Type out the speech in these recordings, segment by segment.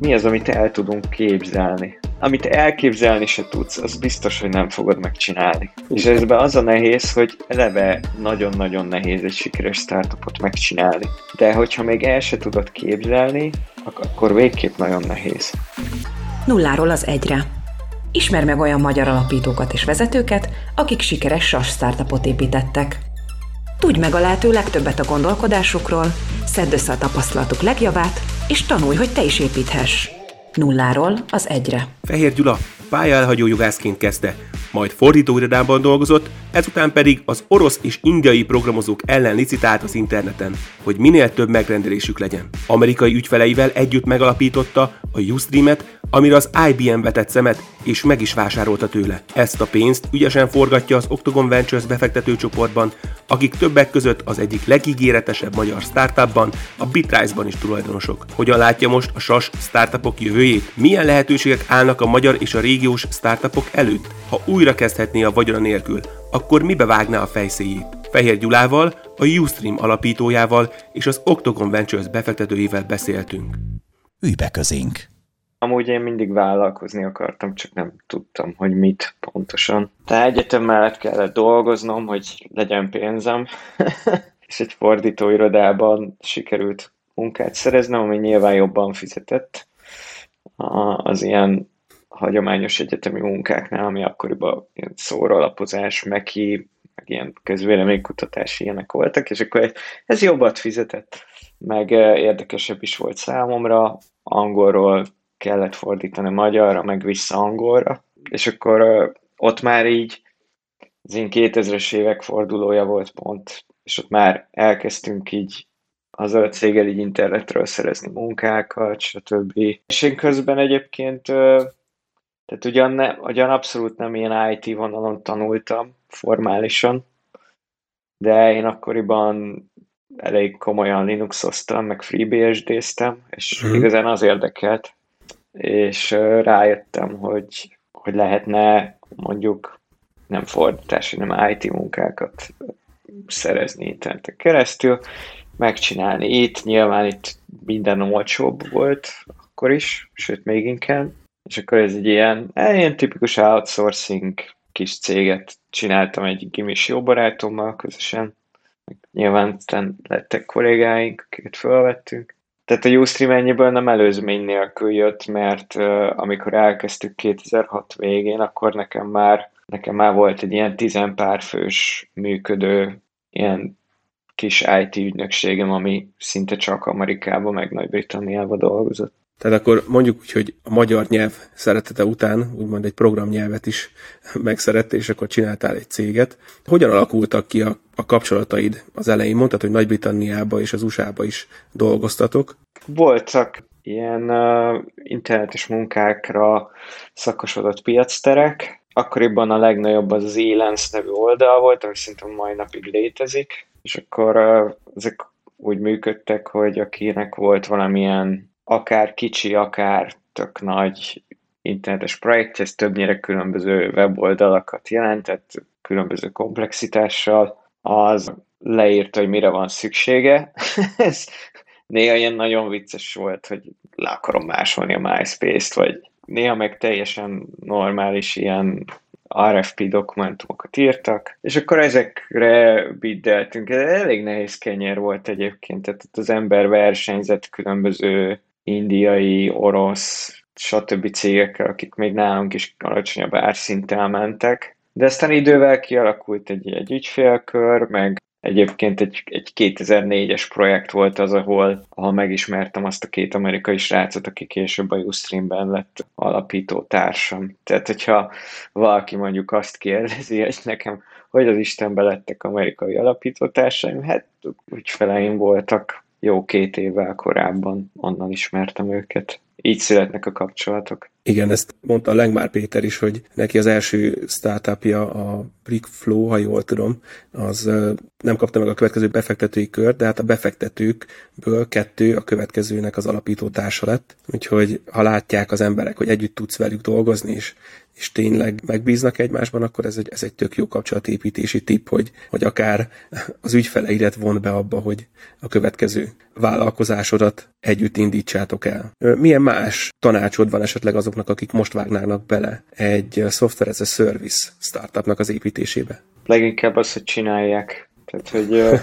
mi az, amit el tudunk képzelni. Amit elképzelni se tudsz, az biztos, hogy nem fogod megcsinálni. És ezben az a nehéz, hogy eleve nagyon-nagyon nehéz egy sikeres startupot megcsinálni. De hogyha még el se tudod képzelni, akkor végképp nagyon nehéz. Nulláról az egyre. Ismer meg olyan magyar alapítókat és vezetőket, akik sikeres SAS startupot építettek. Tudj meg a lehető legtöbbet a gondolkodásukról, szedd össze a tapasztalatuk legjavát, és tanulj, hogy te is építhess. Nulláról az egyre. Fehér Gyula pálya elhagyó jogászként kezdte, majd fordítóirodában dolgozott, ezután pedig az orosz és indiai programozók ellen licitált az interneten, hogy minél több megrendelésük legyen. Amerikai ügyfeleivel együtt megalapította a Ustream-et, amire az IBM vetett szemet, és meg is vásárolta tőle. Ezt a pénzt ügyesen forgatja az Octagon Ventures befektetőcsoportban, akik többek között az egyik legígéretesebb magyar startupban, a Bitrise-ban is tulajdonosok. Hogyan látja most a SAS startupok jövőjét? Milyen lehetőségek állnak a magyar és a régiós startupok előtt? Ha újra kezdhetné a vagyona nélkül, akkor mibe vágná a fejszéjét? Fehér Gyulával, a Ustream alapítójával és az Octagon Ventures befektetőivel beszéltünk. Ülj be közénk! Amúgy én mindig vállalkozni akartam, csak nem tudtam, hogy mit pontosan. Tehát egyetem mellett kellett dolgoznom, hogy legyen pénzem, és egy fordítóirodában sikerült munkát szereznem, ami nyilván jobban fizetett az ilyen hagyományos egyetemi munkáknál, ami akkoriban ilyen szóralapozás, meki, meg ilyen közvéleménykutatás ilyenek voltak, és akkor ez jobbat fizetett, meg érdekesebb is volt számomra, angolról kellett fordítani magyarra, meg vissza angolra, és akkor ott már így az én 2000-es évek fordulója volt pont, és ott már elkezdtünk így az a céggel így internetről szerezni munkákat, stb. És én közben egyébként, tehát ugyan, ne, ugyan abszolút nem ilyen IT vonalon tanultam formálisan, de én akkoriban elég komolyan Linuxoztam, meg FreeBSD-ztem, és mm. igazán az érdekelt, és rájöttem, hogy, hogy lehetne mondjuk nem fordítási, nem IT munkákat szerezni interneten keresztül, megcsinálni itt, nyilván itt minden olcsóbb volt akkor is, sőt még inkább, és akkor ez egy ilyen, ilyen tipikus outsourcing kis céget csináltam egy gimis jó barátommal közösen, nyilván lettek kollégáink, akiket felvettünk, tehát a Ustream ennyiből nem előzmény nélkül jött, mert uh, amikor elkezdtük 2006 végén, akkor nekem már, nekem már volt egy ilyen tizenpár fős működő ilyen kis IT ügynökségem, ami szinte csak Amerikában, meg Nagy-Britanniában dolgozott. Tehát akkor mondjuk úgy, hogy a magyar nyelv szeretete után úgymond egy programnyelvet is megszerette, és akkor csináltál egy céget. Hogyan alakultak ki a, a kapcsolataid az elején? Mondtad, hogy Nagy-Britanniába és az USA-ba is dolgoztatok. Voltak ilyen uh, internetes munkákra szakosodott piacterek. Akkoriban a legnagyobb az az Elance nevű oldal volt, ami szerintem mai napig létezik, és akkor uh, ezek úgy működtek, hogy akinek volt valamilyen akár kicsi, akár tök nagy internetes projekt, ez többnyire különböző weboldalakat jelentett, különböző komplexitással, az leírta, hogy mire van szüksége. ez néha ilyen nagyon vicces volt, hogy le akarom másolni a MySpace-t, vagy néha meg teljesen normális ilyen RFP dokumentumokat írtak, és akkor ezekre biddeltünk. Ez elég nehéz kenyer volt egyébként, tehát az ember versenyzett különböző indiai, orosz, stb. cégekkel, akik még nálunk is alacsonyabb árszinten mentek. De aztán idővel kialakult egy, egy ügyfélkör, meg Egyébként egy, egy 2004-es projekt volt az, ahol, ahol megismertem azt a két amerikai srácot, aki később a Ustream-ben lett alapító társam. Tehát, hogyha valaki mondjuk azt kérdezi, hogy nekem hogy az Istenbe lettek amerikai alapítótársaim, hát ügyfeleim voltak jó két évvel korábban, onnan ismertem őket. Így születnek a kapcsolatok. Igen, ezt mondta Lengmár Péter is, hogy neki az első startupja a Brickflow, ha jól tudom, az nem kapta meg a következő befektetői kör, de hát a befektetőkből kettő a következőnek az alapító társa lett. Úgyhogy ha látják az emberek, hogy együtt tudsz velük dolgozni, és, és tényleg megbíznak egymásban, akkor ez egy, ez egy tök jó kapcsolatépítési tipp, hogy, hogy akár az ügyfeleidet von be abba, hogy a következő vállalkozásodat együtt indítsátok el. Milyen más tanácsod van esetleg azoknak, akik most vágnának bele egy software as a service startupnak az építésébe? Leginkább az, hogy csinálják. Tehát, hogy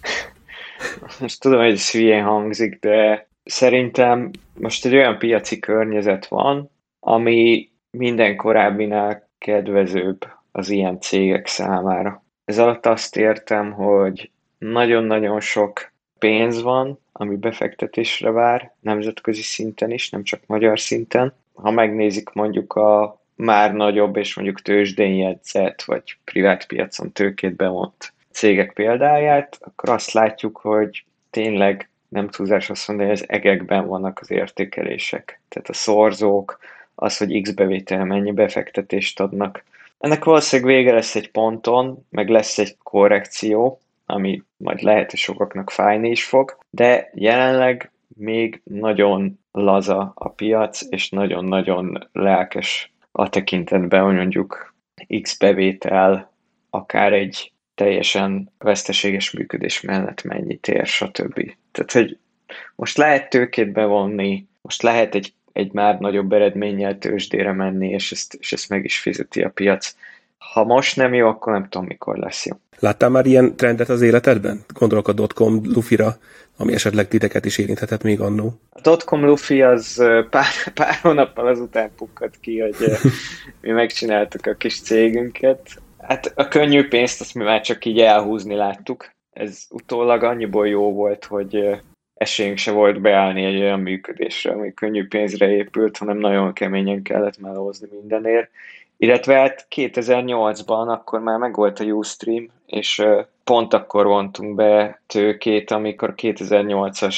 most tudom, hogy ez hülyén hangzik, de szerintem most egy olyan piaci környezet van, ami minden korábbinál kedvezőbb az ilyen cégek számára. Ez alatt azt értem, hogy nagyon-nagyon sok pénz van, ami befektetésre vár, nemzetközi szinten is, nem csak magyar szinten. Ha megnézik mondjuk a már nagyobb és mondjuk tőzsdén jegyzett, vagy privát piacon tőkét bevont cégek példáját, akkor azt látjuk, hogy tényleg nem túlzás azt mondani, hogy az egekben vannak az értékelések. Tehát a szorzók, az, hogy X bevétel mennyi befektetést adnak. Ennek valószínűleg vége lesz egy ponton, meg lesz egy korrekció, ami majd lehet, hogy sokaknak fájni is fog, de jelenleg még nagyon laza a piac, és nagyon-nagyon lelkes a tekintetben, hogy mondjuk X bevétel akár egy teljesen veszteséges működés mellett mennyit ér, stb. Tehát, hogy most lehet tőkét bevonni, most lehet egy, egy már nagyobb eredménnyel tőzsdére menni, és ezt, és ezt meg is fizeti a piac. Ha most nem jó, akkor nem tudom, mikor lesz jó. Láttál már ilyen trendet az életedben? Gondolok a dotcom lufira, ami esetleg titeket is érinthetett még annó. A dotcom lufi az pár, pár hónappal azután pukkadt ki, hogy mi megcsináltuk a kis cégünket. Hát a könnyű pénzt azt mi már csak így elhúzni láttuk. Ez utólag annyiból jó volt, hogy esélyünk se volt beállni egy olyan működésre, ami könnyű pénzre épült, hanem nagyon keményen kellett melózni mindenért. Illetve hát 2008-ban akkor már megvolt a Ustream, és pont akkor vontunk be tőkét, amikor 2008-as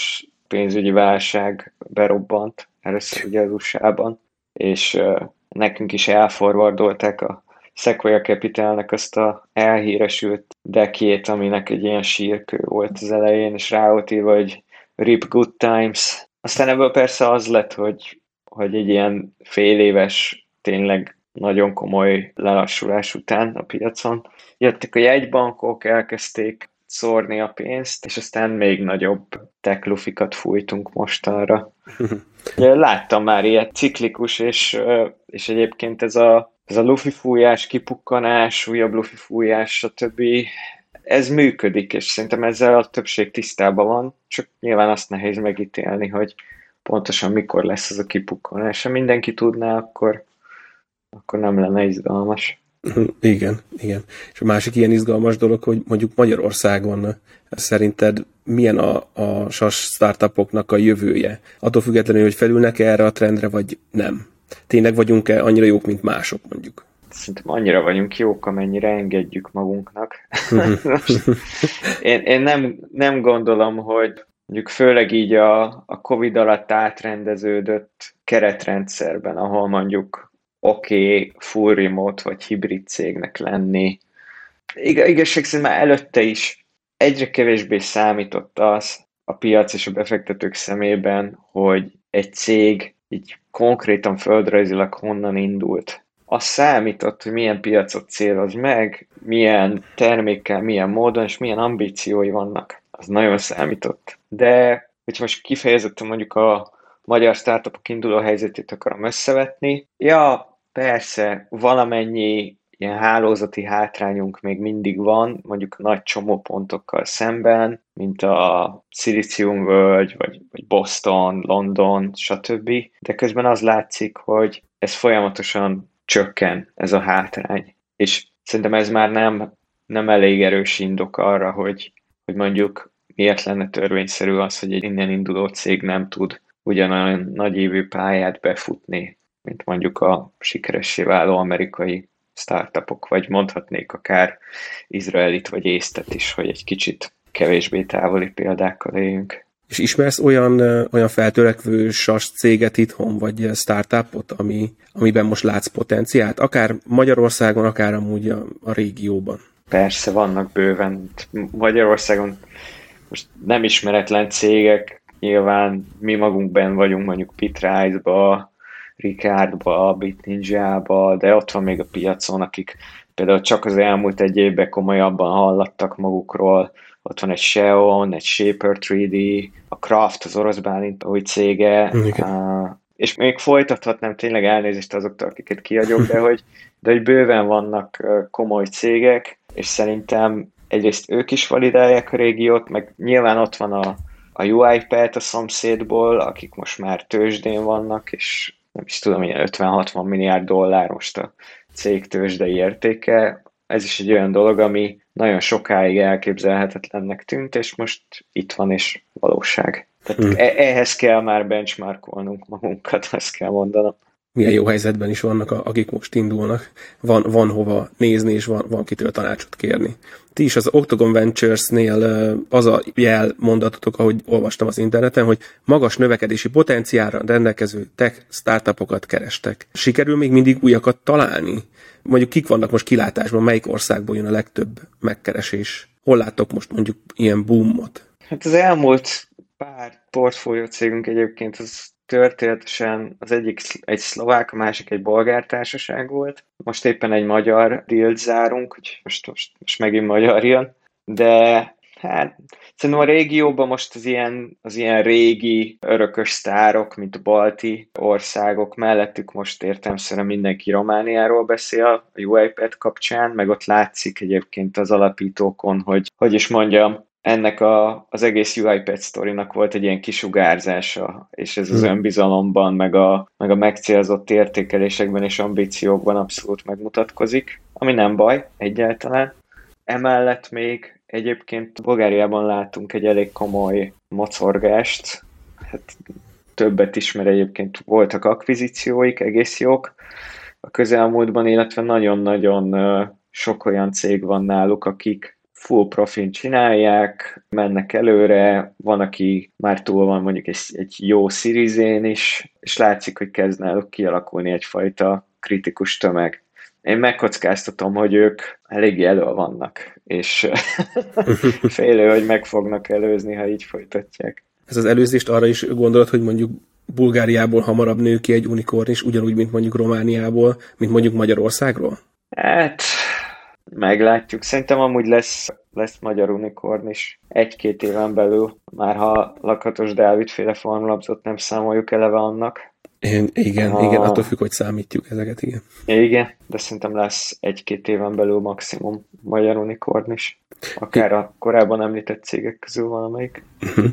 pénzügyi válság berobbant, először ugye az USA-ban, és nekünk is elforvardolták a Sequoia Capitalnek azt a elhíresült dekét, aminek egy ilyen sírkő volt az elején, és rá volt írva, hogy Rip Good Times. Aztán ebből persze az lett, hogy, hogy egy ilyen fél éves, tényleg nagyon komoly lelassulás után a piacon. Jöttek a jegybankok, elkezdték szórni a pénzt, és aztán még nagyobb teklufikat fújtunk mostanra. Láttam már ilyet ciklikus, és, és egyébként ez a, ez a lufi fújás, kipukkanás, újabb lufi fújás, stb. Ez működik, és szerintem ezzel a többség tisztában van, csak nyilván azt nehéz megítélni, hogy pontosan mikor lesz ez a kipukkanás. Ha mindenki tudná, akkor akkor nem lenne izgalmas. Igen, igen. És a másik ilyen izgalmas dolog, hogy mondjuk Magyarországon szerinted milyen a, a SAS startupoknak a jövője? Attól függetlenül, hogy felülnek-e erre a trendre, vagy nem? Tényleg vagyunk-e annyira jók, mint mások, mondjuk? Szerintem annyira vagyunk jók, amennyire engedjük magunknak. én én nem, nem gondolom, hogy mondjuk főleg így a, a Covid alatt átrendeződött keretrendszerben, ahol mondjuk oké, okay, full remote vagy hibrid cégnek lenni. Ig- igazság szerint már előtte is egyre kevésbé számított az a piac és a befektetők szemében, hogy egy cég így konkrétan földrajzilag honnan indult. Az számított, hogy milyen piacot céloz meg, milyen termékkel, milyen módon, és milyen ambíciói vannak. Az nagyon számított. De, hogyha most kifejezetten mondjuk a magyar startupok induló helyzetét akarom összevetni, ja, Persze, valamennyi ilyen hálózati hátrányunk még mindig van, mondjuk nagy csomópontokkal szemben, mint a Silicium World, vagy, vagy Boston, London, stb. De közben az látszik, hogy ez folyamatosan csökken, ez a hátrány. És szerintem ez már nem, nem elég erős indok arra, hogy, hogy mondjuk miért lenne törvényszerű az, hogy egy innen induló cég nem tud ugyanolyan nagy évű pályát befutni, mint mondjuk a sikeressé váló amerikai startupok, vagy mondhatnék akár izraelit vagy észtet is, hogy egy kicsit kevésbé távoli példákkal éljünk. És ismersz olyan, olyan feltörekvő sas céget itthon, vagy startupot, ami, amiben most látsz potenciált? Akár Magyarországon, akár amúgy a, a régióban. Persze, vannak bőven. Magyarországon most nem ismeretlen cégek, nyilván mi magunk vagyunk mondjuk Pitrise-ba, Ricardba, BitNinja-ba, de ott van még a piacon, akik például csak az elmúlt egy évben komolyabban hallattak magukról, ott van egy Xeon, egy Shaper 3D, a Craft, az orosz Bálint új cége, és még folytathatnám tényleg elnézést azoktól, akiket kiadjuk, de hogy, de hogy bőven vannak komoly cégek, és szerintem egyrészt ők is validálják a régiót, meg nyilván ott van a, a UiPath a szomszédból, akik most már tőzsdén vannak, és nem is tudom, ilyen 50-60 milliárd dollár most a cég tőzsdei értéke. Ez is egy olyan dolog, ami nagyon sokáig elképzelhetetlennek tűnt, és most itt van, és valóság. Tehát hmm. ehhez kell már benchmarkolnunk magunkat, azt kell mondanom. Milyen jó helyzetben is vannak, akik most indulnak. Van, van hova nézni, és van, van kitől tanácsot kérni. Ti is az Octagon Ventures-nél az a jel mondatotok, ahogy olvastam az interneten, hogy magas növekedési potenciálra rendelkező tech startupokat kerestek. Sikerül még mindig újakat találni? Mondjuk kik vannak most kilátásban, melyik országból jön a legtöbb megkeresés? Hol láttok most mondjuk ilyen boomot? Hát az elmúlt pár portfólió cégünk egyébként az történetesen az egyik egy szlovák, a másik egy bolgár társaság volt. Most éppen egy magyar deal zárunk, hogy most, most, most megint magyar jön, de hát szerintem a régióban most az ilyen, az ilyen régi örökös sztárok, mint a balti országok mellettük most értelmszerűen mindenki Romániáról beszél a UiPath kapcsán, meg ott látszik egyébként az alapítókon, hogy, hogy is mondjam, ennek a, az egész UiPath sztorinak volt egy ilyen kisugárzása, és ez az hmm. önbizalomban, meg a, meg a megcélzott értékelésekben és ambíciókban abszolút megmutatkozik, ami nem baj egyáltalán. Emellett még egyébként Bulgáriában látunk egy elég komoly mocorgást, hát többet is, mert egyébként voltak akvizícióik, egész jók a közelmúltban, illetve nagyon-nagyon sok olyan cég van náluk, akik full profin csinálják, mennek előre, van, aki már túl van mondjuk egy, egy jó szirizén is, és látszik, hogy kezd náluk kialakulni egyfajta kritikus tömeg. Én megkockáztatom, hogy ők eléggé elő vannak, és félő, hogy meg fognak előzni, ha így folytatják. Ez az előzést arra is gondolod, hogy mondjuk Bulgáriából hamarabb nő ki egy unikorn is, ugyanúgy, mint mondjuk Romániából, mint mondjuk Magyarországról? Hát, Meglátjuk. Szerintem amúgy lesz, lesz magyar unikorn is egy-két éven belül, már ha Lakatos Dávid féle formlapzot nem számoljuk eleve annak. Igen, igen, a... igen, attól függ, hogy számítjuk ezeket, igen. Igen, de szerintem lesz egy-két éven belül maximum magyar unikorn is. Akár a korábban említett cégek közül valamelyik. Uh-huh.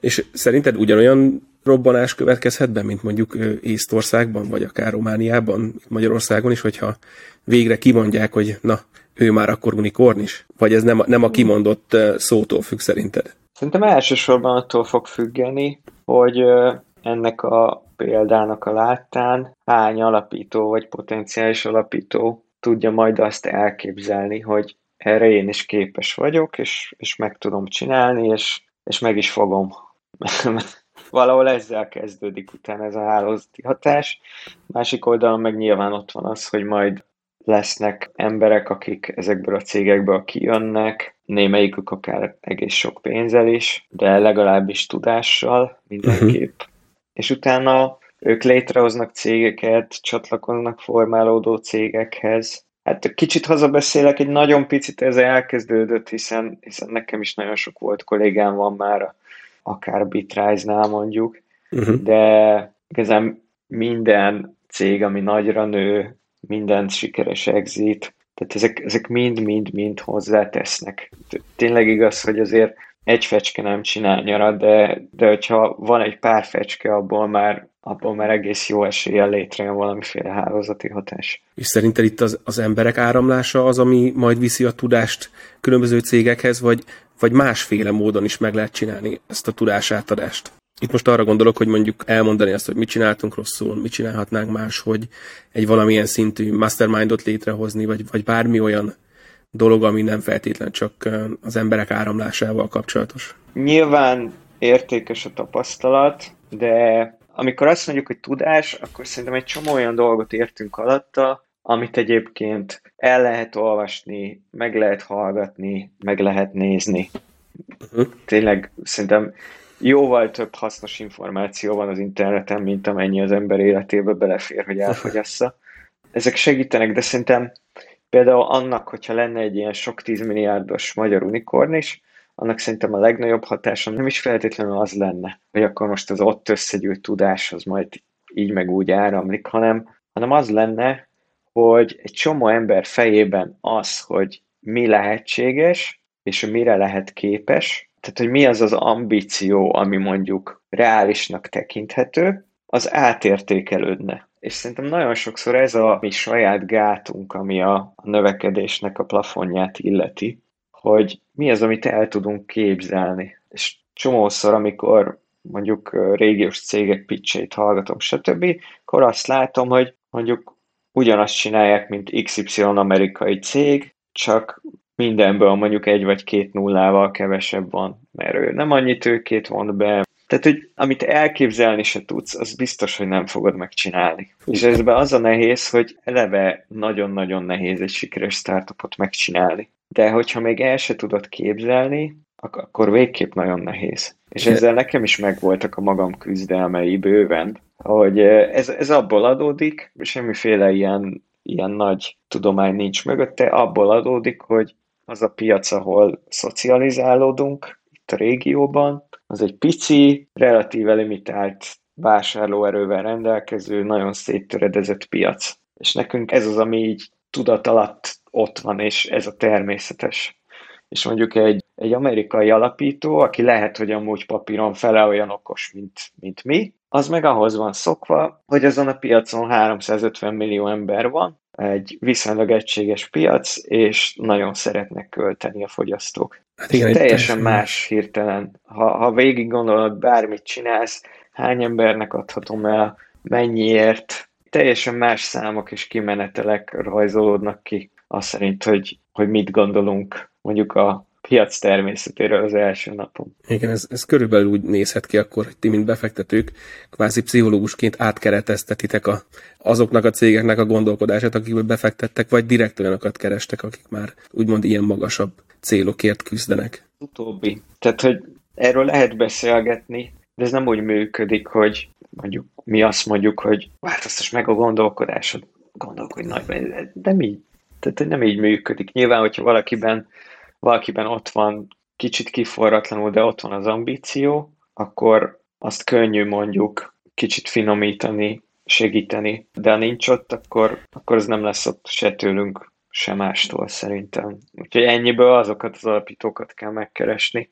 És szerinted ugyanolyan robbanás következhet be, mint mondjuk Észtországban, vagy akár Romániában, Magyarországon is, hogyha végre kimondják, hogy na, ő már akkor unikorn is? Vagy ez nem, nem a kimondott szótól függ szerinted? Szerintem elsősorban attól fog függeni, hogy ennek a példának a láttán hány alapító vagy potenciális alapító tudja majd azt elképzelni, hogy erre én is képes vagyok, és, és meg tudom csinálni, és, és meg is fogom. Valahol ezzel kezdődik utána ez a hálózati hatás. Másik oldalon meg nyilván ott van az, hogy majd lesznek emberek, akik ezekből a cégekből kijönnek, némelyikük akár egész sok pénzzel is, de legalábbis tudással mindenképp. Uh-huh. És utána ők létrehoznak cégeket, csatlakoznak formálódó cégekhez. Hát kicsit hazabeszélek, egy nagyon picit ez elkezdődött, hiszen, hiszen nekem is nagyon sok volt kollégám van már, akár Bitrise-nál mondjuk, uh-huh. de igazán minden cég, ami nagyra nő, minden sikeres exit, tehát ezek, ezek mind-mind-mind hozzátesznek. Tényleg igaz, hogy azért egy fecske nem csinál nyarat, de, de hogyha van egy pár fecske, abból már, abból már egész jó eséllyel létrejön valamiféle hálózati hatás. És szerinted itt az, az emberek áramlása az, ami majd viszi a tudást különböző cégekhez, vagy, vagy másféle módon is meg lehet csinálni ezt a tudásátadást? Itt most arra gondolok, hogy mondjuk elmondani azt, hogy mit csináltunk rosszul, mit csinálhatnánk más, hogy egy valamilyen szintű mastermindot létrehozni, vagy, vagy bármi olyan dolog, ami nem feltétlen csak az emberek áramlásával kapcsolatos. Nyilván értékes a tapasztalat, de amikor azt mondjuk, hogy tudás, akkor szerintem egy csomó olyan dolgot értünk alatta, amit egyébként el lehet olvasni, meg lehet hallgatni, meg lehet nézni. Uh-huh. Tényleg szerintem jóval több hasznos információ van az interneten, mint amennyi az ember életébe belefér, hogy elfogyassza. Ezek segítenek, de szerintem például annak, hogyha lenne egy ilyen sok tízmilliárdos magyar unikorn is, annak szerintem a legnagyobb hatása nem is feltétlenül az lenne, hogy akkor most az ott összegyűlt tudás az majd így meg úgy áramlik, hanem, hanem az lenne, hogy egy csomó ember fejében az, hogy mi lehetséges, és mire lehet képes, tehát hogy mi az az ambíció, ami mondjuk reálisnak tekinthető, az átértékelődne. És szerintem nagyon sokszor ez a mi saját gátunk, ami a, növekedésnek a plafonját illeti, hogy mi az, amit el tudunk képzelni. És csomószor, amikor mondjuk régiós cégek pitchét hallgatom, stb., akkor azt látom, hogy mondjuk ugyanazt csinálják, mint XY amerikai cég, csak mindenből mondjuk egy vagy két nullával kevesebb van, mert ő nem annyit tőkét von be, tehát, hogy amit elképzelni se tudsz, az biztos, hogy nem fogod megcsinálni. És ezben az a nehéz, hogy eleve nagyon-nagyon nehéz egy sikeres startupot megcsinálni. De hogyha még el se tudod képzelni, akkor végképp nagyon nehéz. És ezzel nekem is megvoltak a magam küzdelmei bőven, hogy ez, ez abból adódik, semmiféle ilyen, ilyen nagy tudomány nincs mögötte, abból adódik, hogy az a piac, ahol szocializálódunk, itt a régióban, az egy pici, relatíve limitált vásárlóerővel rendelkező, nagyon széttöredezett piac. És nekünk ez az, ami így tudat alatt ott van, és ez a természetes. És mondjuk egy, egy amerikai alapító, aki lehet, hogy amúgy papíron fele olyan okos, mint, mint mi, az meg ahhoz van szokva, hogy azon a piacon 350 millió ember van, egy viszonylag egységes piac, és nagyon szeretnek költeni a fogyasztók. Hát igen, teljesen más hirtelen. Ha, ha végig gondolod, bármit csinálsz, hány embernek adhatom el, mennyiért, teljesen más számok és kimenetelek rajzolódnak ki, azt szerint, hogy, hogy mit gondolunk mondjuk a piac természetéről az első napon. Igen, ez, ez körülbelül úgy nézhet ki akkor, hogy ti, mint befektetők, kvázi pszichológusként átkereteztetitek a, azoknak a cégeknek a gondolkodását, akikből befektettek, vagy direkt olyanokat kerestek, akik már úgymond ilyen magasabb célokért küzdenek. Utóbbi. Tehát, hogy erről lehet beszélgetni, de ez nem úgy működik, hogy mondjuk mi azt mondjuk, hogy változtass meg a gondolkodásod, gondolkodj nagy, de így, tehát nem így működik. Nyilván, hogyha valakiben valakiben ott van kicsit kiforratlanul, de ott van az ambíció, akkor azt könnyű mondjuk kicsit finomítani, segíteni, de ha nincs ott, akkor, akkor az nem lesz ott se tőlünk, se mástól szerintem. Úgyhogy ennyiből azokat az alapítókat kell megkeresni,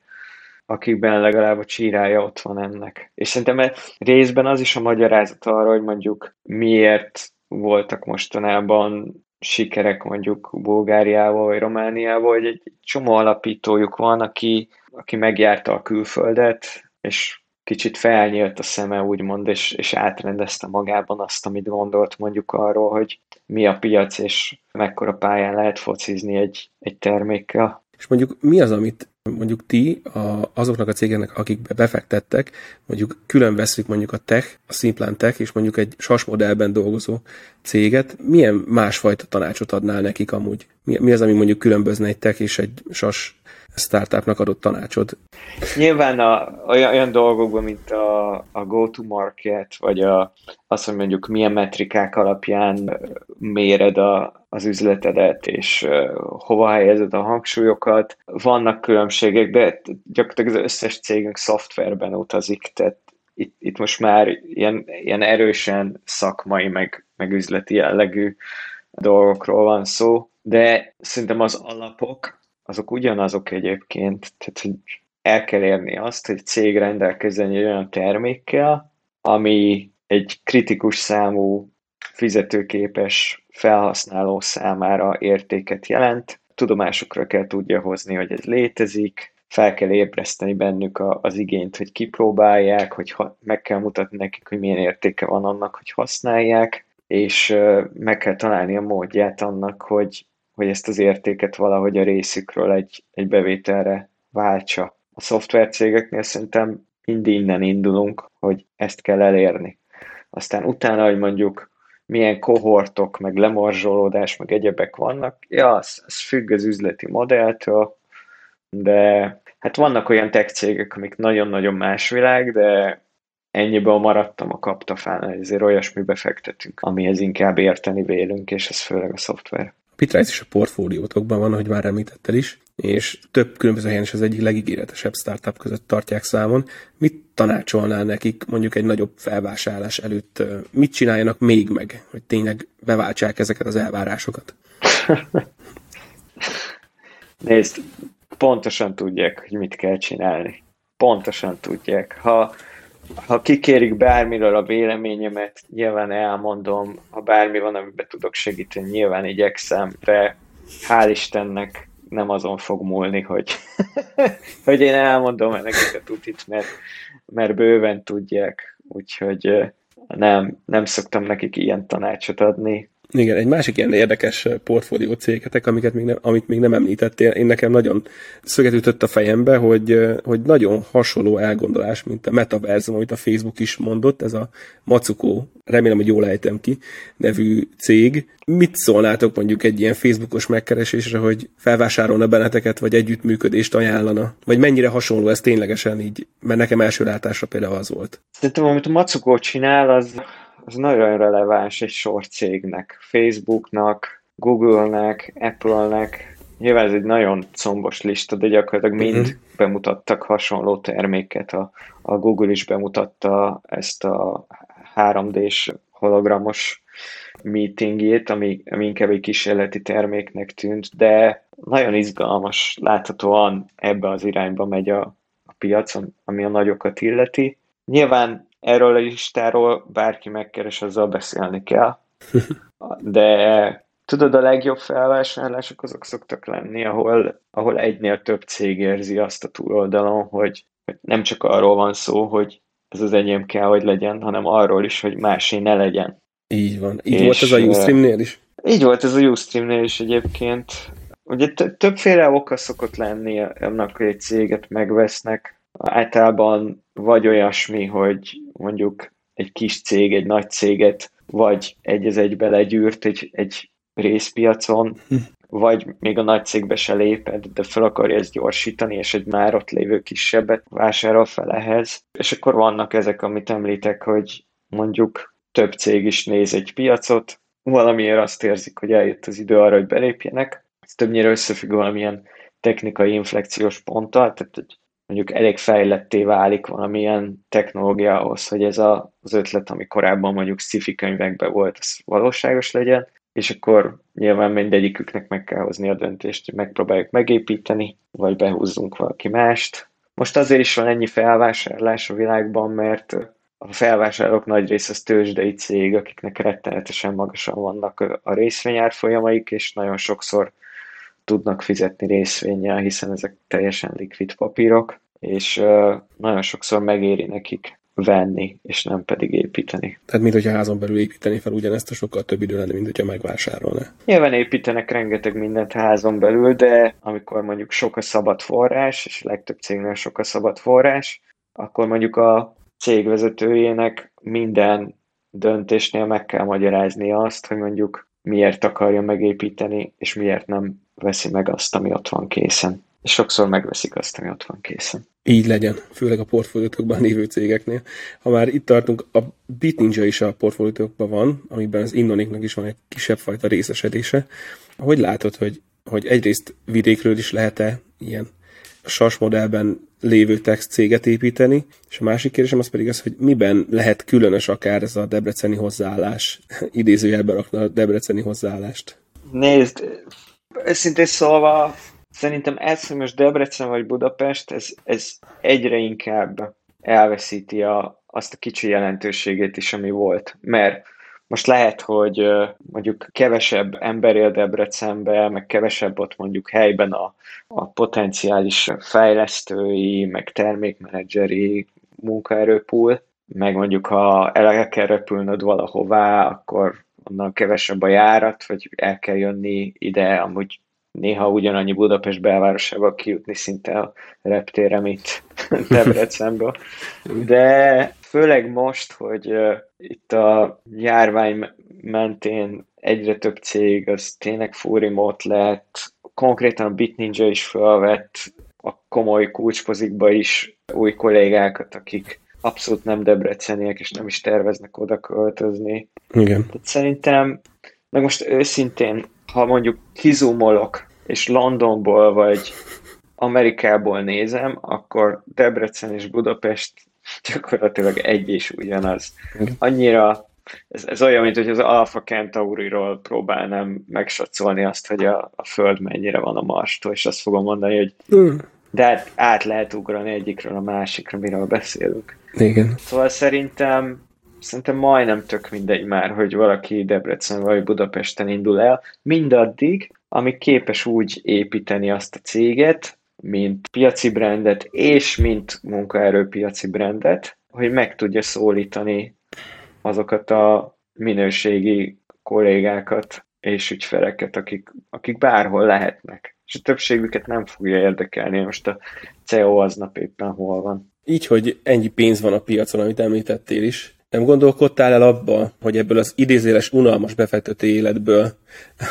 akikben legalább a csírája ott van ennek. És szerintem részben az is a magyarázat arra, hogy mondjuk miért voltak mostanában sikerek mondjuk Bulgáriával vagy Romániával, hogy egy csomó alapítójuk van, aki, aki megjárta a külföldet, és kicsit felnyílt a szeme, úgymond, és, és átrendezte magában azt, amit gondolt mondjuk arról, hogy mi a piac, és mekkora pályán lehet focizni egy, egy termékkel. És mondjuk mi az, amit mondjuk ti a, azoknak a cégeknek, akik befektettek, mondjuk külön veszük mondjuk a tech, a Simplan Tech, és mondjuk egy SAS modellben dolgozó céget, milyen másfajta tanácsot adnál nekik amúgy? Mi, mi az, ami mondjuk különbözne egy tech és egy SAS startupnak adott tanácsod? Nyilván a, olyan, olyan dolgokban, mint a, a go-to-market, vagy a, az, hogy mondjuk milyen metrikák alapján méred a, az üzletedet, és uh, hova helyezed a hangsúlyokat. Vannak különbségek, de gyakorlatilag az összes cégünk szoftverben utazik, tehát itt, itt most már ilyen, ilyen erősen szakmai, meg, meg üzleti jellegű dolgokról van szó, de szerintem az alapok, azok ugyanazok egyébként, tehát hogy el kell érni azt, hogy cég rendelkezzen egy olyan termékkel, ami egy kritikus számú fizetőképes felhasználó számára értéket jelent. Tudomásokra kell tudja hozni, hogy ez létezik, fel kell ébreszteni bennük a, az igényt, hogy kipróbálják, hogy ha, meg kell mutatni nekik, hogy milyen értéke van annak, hogy használják, és meg kell találni a módját annak, hogy, hogy ezt az értéket valahogy a részükről egy, egy bevételre váltsa. A szoftvercégeknél szerintem mind innen indulunk, hogy ezt kell elérni. Aztán utána, hogy mondjuk milyen kohortok, meg lemorzsolódás, meg egyebek vannak, ja, az, az függ az üzleti modelltől, de hát vannak olyan tech cégek, amik nagyon-nagyon más világ, de ennyiből maradtam a kaptafán, ezért olyasmibe fektetünk, amihez inkább érteni vélünk, és ez főleg a szoftver. Pitrise is a portfóliótokban van, ahogy már említettel is, és több különböző helyen is az egyik legígéretesebb startup között tartják számon. Mit tanácsolnál nekik mondjuk egy nagyobb felvásárlás előtt? Mit csináljanak még meg, hogy tényleg beváltsák ezeket az elvárásokat? Nézd, pontosan tudják, hogy mit kell csinálni. Pontosan tudják. Ha, ha kikérik bármiről a véleményemet, nyilván elmondom, ha bármi van, amiben tudok segíteni, nyilván igyekszem, de hál' Istennek nem azon fog múlni, hogy, hogy én elmondom nekik a tutit, mert, mert bőven tudják, úgyhogy nem, nem szoktam nekik ilyen tanácsot adni. Igen, egy másik ilyen érdekes portfólió cégetek, amiket még nem, amit még nem említettél, én nekem nagyon szöget ütött a fejembe, hogy, hogy nagyon hasonló elgondolás, mint a Metaversum, amit a Facebook is mondott, ez a Macuko, remélem, hogy jól ejtem ki, nevű cég. Mit szólnátok mondjuk egy ilyen Facebookos megkeresésre, hogy felvásárolna benneteket, vagy együttműködést ajánlana? Vagy mennyire hasonló ez ténylegesen így? Mert nekem első látásra például az volt. Szerintem, amit a Macuko csinál, az az nagyon releváns egy sor cégnek, Facebooknak, Google-nek, Apple-nek, nyilván ez egy nagyon combos lista, de gyakorlatilag mind uh-huh. bemutattak hasonló terméket. A, a Google is bemutatta ezt a 3D-s hologramos meetingjét, ami, ami inkább egy kísérleti terméknek tűnt, de nagyon izgalmas, láthatóan ebbe az irányba megy a, a piacon, ami a nagyokat illeti. Nyilván erről a listáról bárki megkeres, azzal beszélni kell. De tudod, a legjobb felvásárlások azok szoktak lenni, ahol, ahol egynél több cég érzi azt a túloldalon, hogy, nem csak arról van szó, hogy ez az enyém kell, hogy legyen, hanem arról is, hogy másé ne legyen. Így van. Így és, volt ez a Ustream-nél is? Így volt ez a Ustream-nél is egyébként. Ugye többféle oka szokott lenni annak, hogy egy céget megvesznek. Általában vagy olyasmi, hogy mondjuk egy kis cég, egy nagy céget, vagy egy az egybe legyűrt egy, egy részpiacon, hm. vagy még a nagy cégbe se léped, de fel akarja ezt gyorsítani, és egy már ott lévő kisebbet vásárol fel ehhez. És akkor vannak ezek, amit említek, hogy mondjuk több cég is néz egy piacot, valamiért azt érzik, hogy eljött az idő arra, hogy belépjenek. Ez többnyire összefügg valamilyen technikai inflekciós ponttal, tehát egy mondjuk elég fejletté válik valamilyen technológia ahhoz, hogy ez a, az ötlet, ami korábban mondjuk sci könyvekben volt, az valóságos legyen, és akkor nyilván mindegyiküknek meg kell hozni a döntést, hogy megpróbáljuk megépíteni, vagy behúzzunk valaki mást. Most azért is van ennyi felvásárlás a világban, mert a felvásárlók nagy része az tőzsdei cég, akiknek rettenetesen magasan vannak a részvényárfolyamaik, és nagyon sokszor tudnak fizetni részvényel, hiszen ezek teljesen likvid papírok, és nagyon sokszor megéri nekik venni, és nem pedig építeni. Tehát, mint hogyha házon belül építeni fel ugyanezt, a sokkal több idő lenne, mint hogyha megvásárolna. Nyilván építenek rengeteg mindent házon belül, de amikor mondjuk sok a szabad forrás, és a legtöbb cégnél sok a szabad forrás, akkor mondjuk a cég vezetőjének minden döntésnél meg kell magyarázni azt, hogy mondjuk miért akarja megépíteni, és miért nem veszi meg azt, ami ott van készen. És sokszor megveszik azt, ami ott van készen. Így legyen, főleg a portfóliótokban lévő cégeknél. Ha már itt tartunk, a BitNinja is a portfóliótokban van, amiben az Innoniknak is van egy kisebb fajta részesedése. Hogy látod, hogy, hogy egyrészt vidékről is lehet-e ilyen SAS modellben lévő text céget építeni, és a másik kérdésem az pedig az, hogy miben lehet különös akár ez a debreceni hozzáállás, idézőjelben rakna a debreceni hozzáállást. Nézd, őszintén szólva, szerintem ez, hogy most Debrecen vagy Budapest, ez, ez egyre inkább elveszíti a, azt a kicsi jelentőségét is, ami volt. Mert most lehet, hogy mondjuk kevesebb ember él Debrecenbe, meg kevesebb ott mondjuk helyben a, a potenciális fejlesztői, meg termékmenedzseri munkaerőpul, meg mondjuk ha el kell repülnöd valahová, akkor onnan kevesebb a járat, vagy el kell jönni ide, amúgy néha ugyanannyi Budapest belvárosába kijutni szinte a reptére, mint Debrecenből. De főleg most, hogy itt a járvány mentén egyre több cég, az tényleg full remote lett, konkrétan a BitNinja is felvett a komoly kulcspozikba is új kollégákat, akik abszolút nem debreceniek, és nem is terveznek oda költözni. Igen. Tehát szerintem, meg most őszintén, ha mondjuk kizumolok, és Londonból vagy Amerikából nézem, akkor Debrecen és Budapest gyakorlatilag egy és ugyanaz. Annyira ez, ez olyan, mint hogy az Alpha Centauriról próbálnám megsatszolni azt, hogy a, a Föld mennyire van a Marstól, és azt fogom mondani, hogy mm. de hát át lehet ugrani egyikről a másikra, miről beszélünk. Igen. Szóval szerintem szerintem majdnem tök mindegy már, hogy valaki Debrecen vagy Budapesten indul el, mindaddig, ami képes úgy építeni azt a céget, mint piaci brandet, és mint munkaerőpiaci brandet, hogy meg tudja szólítani azokat a minőségi kollégákat és ügyfeleket, akik, akik bárhol lehetnek. És a többségüket nem fogja érdekelni, most a CEO aznap éppen hol van. Így, hogy ennyi pénz van a piacon, amit említettél is, nem gondolkodtál el abba, hogy ebből az idézéles unalmas befektető életből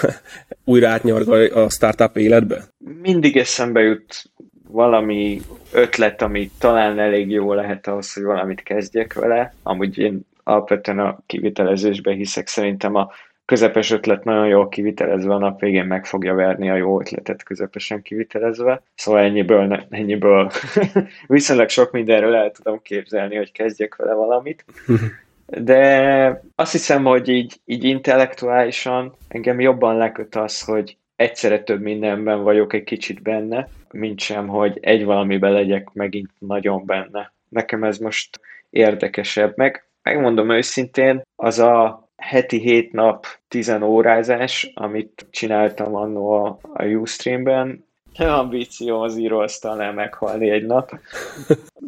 újra átnyargal a startup életbe? Mindig eszembe jut valami ötlet, ami talán elég jó lehet ahhoz, hogy valamit kezdjek vele. Amúgy én alapvetően a kivitelezésbe hiszek, szerintem a közepes ötlet nagyon jól kivitelezve, a nap végén meg fogja verni a jó ötletet közepesen kivitelezve. Szóval ennyiből, ennyiből viszonylag sok mindenről el tudom képzelni, hogy kezdjek vele valamit. De azt hiszem, hogy így, így intellektuálisan engem jobban leköt az, hogy egyszerre több mindenben vagyok egy kicsit benne, mint sem, hogy egy valamiben legyek megint nagyon benne. Nekem ez most érdekesebb. Meg megmondom őszintén, az a heti hét nap tizen órázás, amit csináltam annó a, a Ustream-ben, ambíció az íróasztalnál meghalni egy nap.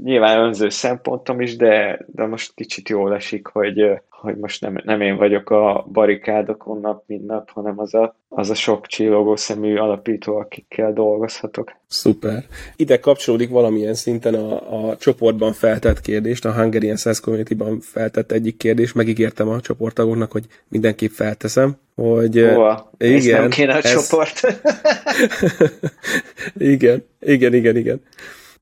Nyilván önző szempontom is, de, de most kicsit jól esik, hogy, hogy most nem, nem én vagyok a barikádokon nap, mint nap, hanem az a, az a sok csillogó szemű alapító, akikkel dolgozhatok. Szuper. Ide kapcsolódik valamilyen szinten a, a csoportban feltett kérdést, a Hungarian Sales Community-ban feltett egyik kérdés, megígértem a csoporttagoknak, hogy mindenképp felteszem, hogy... Hova? Igen. nem kéne a ez... csoport. igen, igen, igen, igen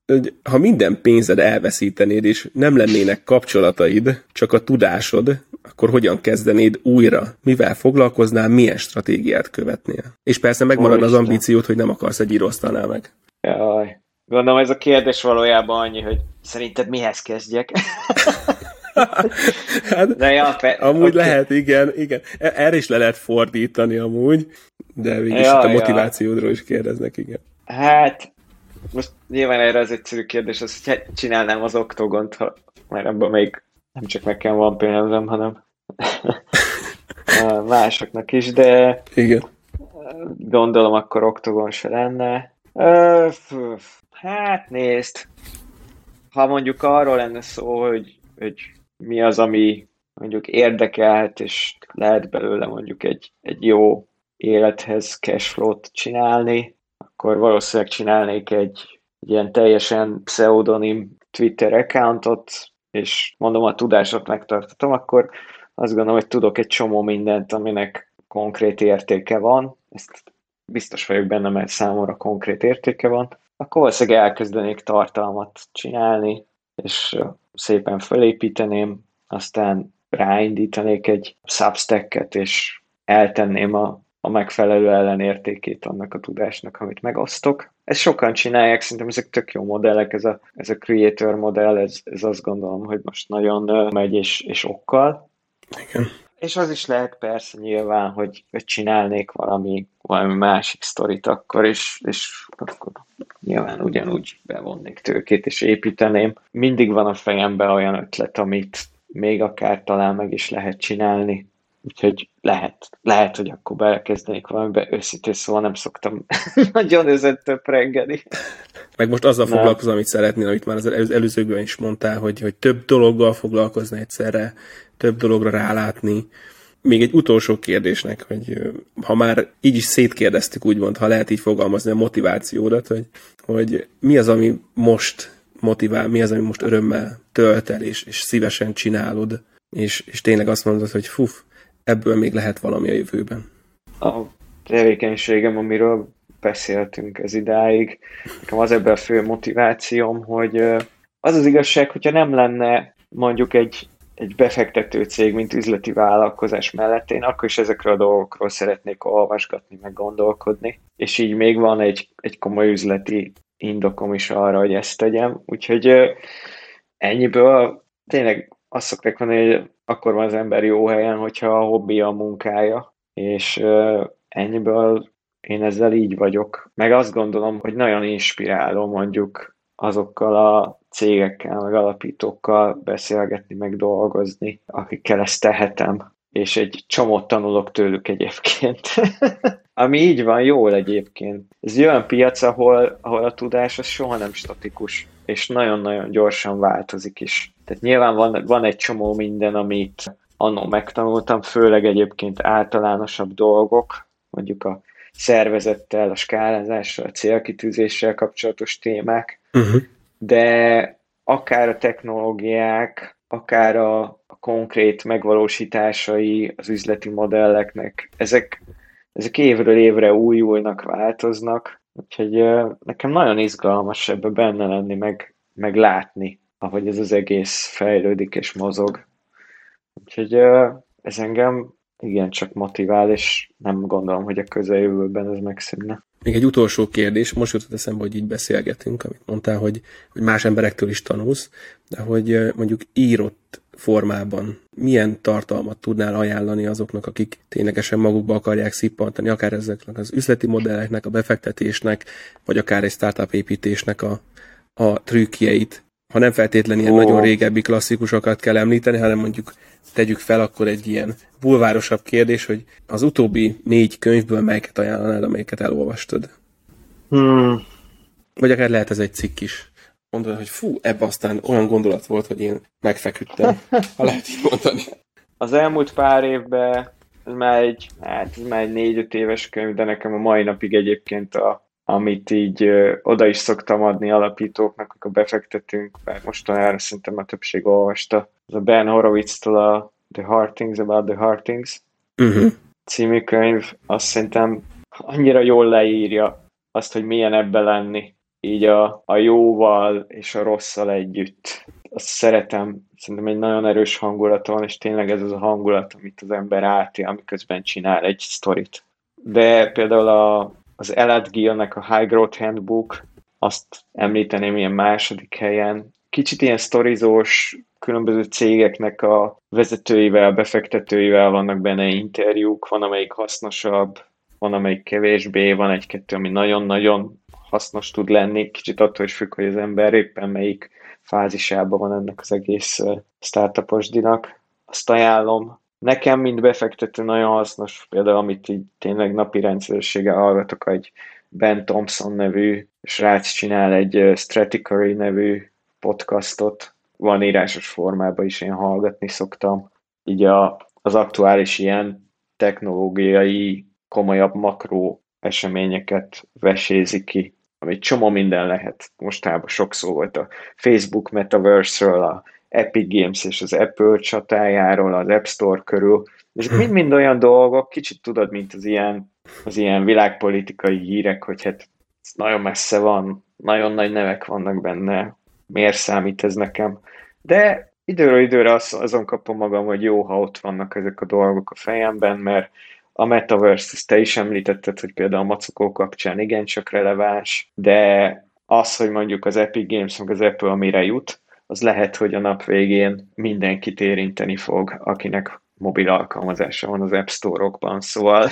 hogy ha minden pénzed elveszítenéd, és nem lennének kapcsolataid, csak a tudásod, akkor hogyan kezdenéd újra? Mivel foglalkoznál, milyen stratégiát követnél? És persze megmarad az ambíciót, hogy nem akarsz egy íróasztalnál meg. Jaj. Gondolom ez a kérdés valójában annyi, hogy szerinted mihez kezdjek? hát, de ja, pe- amúgy okay. lehet, igen, igen. E- erre is le lehet fordítani amúgy, de végig ja, a motivációdról ja. is kérdeznek, igen. Hát, most nyilván erre az egyszerű kérdés, az, hogy csinálnám az oktogont, ha már abban még nem csak nekem van pénzem, hanem másoknak is, de Igen. gondolom akkor oktogon se lenne. Hát nézd, ha mondjuk arról lenne szó, hogy, hogy mi az, ami mondjuk érdekelt, és lehet belőle mondjuk egy, egy jó élethez cashflow-t csinálni, akkor valószínűleg csinálnék egy, egy ilyen teljesen pseudonim Twitter accountot, és mondom, a tudásot megtartatom, akkor azt gondolom, hogy tudok egy csomó mindent, aminek konkrét értéke van. Ezt biztos vagyok benne, mert számomra konkrét értéke van. Akkor valószínűleg elkezdenék tartalmat csinálni, és szépen felépíteném, aztán ráindítanék egy substacket, és eltenném a a megfelelő ellenértékét annak a tudásnak, amit megosztok. Ezt sokan csinálják, szerintem ezek tök jó modellek, ez a, ez a creator modell, ez, ez azt gondolom, hogy most nagyon megy és, és okkal. Igen. És az is lehet persze nyilván, hogy, hogy csinálnék valami, valami másik sztorit akkor, és, és akkor nyilván ugyanúgy bevonnék tőkét, és építeném. Mindig van a fejemben olyan ötlet, amit még akár talán meg is lehet csinálni, Úgyhogy lehet, lehet, hogy akkor belekezdenék valamibe, őszintén szóval nem szoktam nagyon ezen töprengeni. Meg most azzal foglalkozom, amit szeretnél, amit már az előzőkben is mondtál, hogy, hogy több dologgal foglalkozni egyszerre, több dologra rálátni. Még egy utolsó kérdésnek, hogy ha már így is szétkérdeztük, úgymond, ha lehet így fogalmazni a motivációdat, hogy, hogy mi az, ami most motivál, mi az, ami most örömmel tölt el, és, és szívesen csinálod, és, és tényleg azt mondod, hogy fuf, ebből még lehet valami a jövőben. A tevékenységem, amiről beszéltünk ez idáig, nekem az ebben a fő motivációm, hogy az az igazság, hogyha nem lenne mondjuk egy egy befektető cég, mint üzleti vállalkozás mellett, én akkor is ezekről a dolgokról szeretnék olvasgatni, meg gondolkodni, és így még van egy, egy komoly üzleti indokom is arra, hogy ezt tegyem, úgyhogy ennyiből tényleg azt szokták mondani, hogy akkor van az ember jó helyen, hogyha a hobbi a munkája, és ennyiből én ezzel így vagyok. Meg azt gondolom, hogy nagyon inspiráló mondjuk azokkal a cégekkel, meg alapítókkal beszélgetni, meg dolgozni, akikkel ezt tehetem, és egy csomót tanulok tőlük egyébként. Ami így van, jól egyébként. Ez egy olyan piac, ahol, ahol a tudás az soha nem statikus, és nagyon-nagyon gyorsan változik is. Tehát nyilván van, van egy csomó minden, amit annó megtanultam, főleg egyébként általánosabb dolgok, mondjuk a szervezettel, a skálázással, a célkitűzéssel kapcsolatos témák, uh-huh. de akár a technológiák, akár a, a konkrét megvalósításai az üzleti modelleknek, ezek, ezek évről évre újulnak, változnak, úgyhogy nekem nagyon izgalmas ebbe benne lenni, meg, meg látni, ahogy ez az egész fejlődik és mozog. Úgyhogy ez engem igen, csak motivál, és nem gondolom, hogy a közeljövőben ez megszűnne. Még egy utolsó kérdés, most jutott eszembe, hogy így beszélgetünk, amit mondtál, hogy, hogy más emberektől is tanulsz, de hogy mondjuk írott formában milyen tartalmat tudnál ajánlani azoknak, akik ténylegesen magukba akarják szippantani, akár ezeknek az üzleti modelleknek, a befektetésnek, vagy akár egy startup építésnek a, a trükkjeit, ha nem feltétlenül ilyen oh. nagyon régebbi klasszikusokat kell említeni, hanem mondjuk tegyük fel akkor egy ilyen bulvárosabb kérdés, hogy az utóbbi négy könyvből melyiket ajánlanád, amelyiket elolvastad? Hmm. Vagy akár lehet ez egy cikk is. Mondod, hogy fú, ebbe aztán olyan gondolat volt, hogy én megfeküdtem, ha lehet így mondani. Az elmúlt pár évben ez már egy, hát ez már egy négy-öt éves könyv, de nekem a mai napig egyébként a amit így ö, oda is szoktam adni alapítóknak, akkor befektetünk, mert mostanára szerintem a többség olvasta. Ez a Ben Horowitz-től a The Hard Things About the Hard Things uh-huh. című könyv, azt szerintem annyira jól leírja azt, hogy milyen ebbe lenni, így a, a jóval és a rosszal együtt. Azt szeretem, szerintem egy nagyon erős hangulat van, és tényleg ez az a hangulat, amit az ember átél, amiközben csinál egy sztorit. De például a az Elad Gillnek a High Growth Handbook, azt említeném ilyen második helyen. Kicsit ilyen sztorizós, különböző cégeknek a vezetőivel, befektetőivel vannak benne interjúk, van amelyik hasznosabb, van amelyik kevésbé, van egy-kettő, ami nagyon-nagyon hasznos tud lenni, kicsit attól is függ, hogy az ember éppen melyik fázisában van ennek az egész startuposdinak. Azt ajánlom, Nekem, mint befektető nagyon hasznos, például amit így tényleg napi rendszerességgel hallgatok, egy Ben Thompson nevű srác csinál egy Straticary nevű podcastot, van írásos formában is én hallgatni szoktam. Így a, az aktuális ilyen technológiai, komolyabb makró eseményeket vesézi ki, ami csomó minden lehet. Mostában sok szó volt a Facebook Metaverse-ről, a Epic Games és az Apple csatájáról, az App Store körül. És mind-mind olyan dolgok, kicsit tudod, mint az ilyen, az ilyen világpolitikai hírek, hogy hát nagyon messze van, nagyon nagy nevek vannak benne, miért számít ez nekem. De időről időre az, azon kapom magam, hogy jó, ha ott vannak ezek a dolgok a fejemben, mert a Metaverse, ezt te is említetted, hogy például a macokó kapcsán igencsak releváns, de az, hogy mondjuk az Epic Games, meg az Apple amire jut, az lehet, hogy a nap végén mindenkit érinteni fog, akinek mobil alkalmazása van az App Store-okban, szóval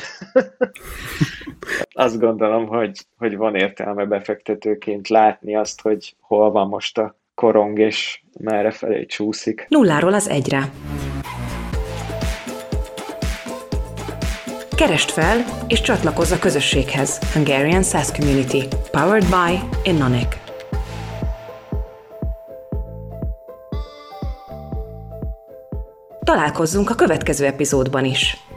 azt gondolom, hogy, hogy van értelme befektetőként látni azt, hogy hol van most a korong, és merre felé csúszik. Nulláról az egyre. Kerest fel és csatlakozz a közösséghez. Hungarian SaaS Community. Powered by Innonic. Találkozzunk a következő epizódban is.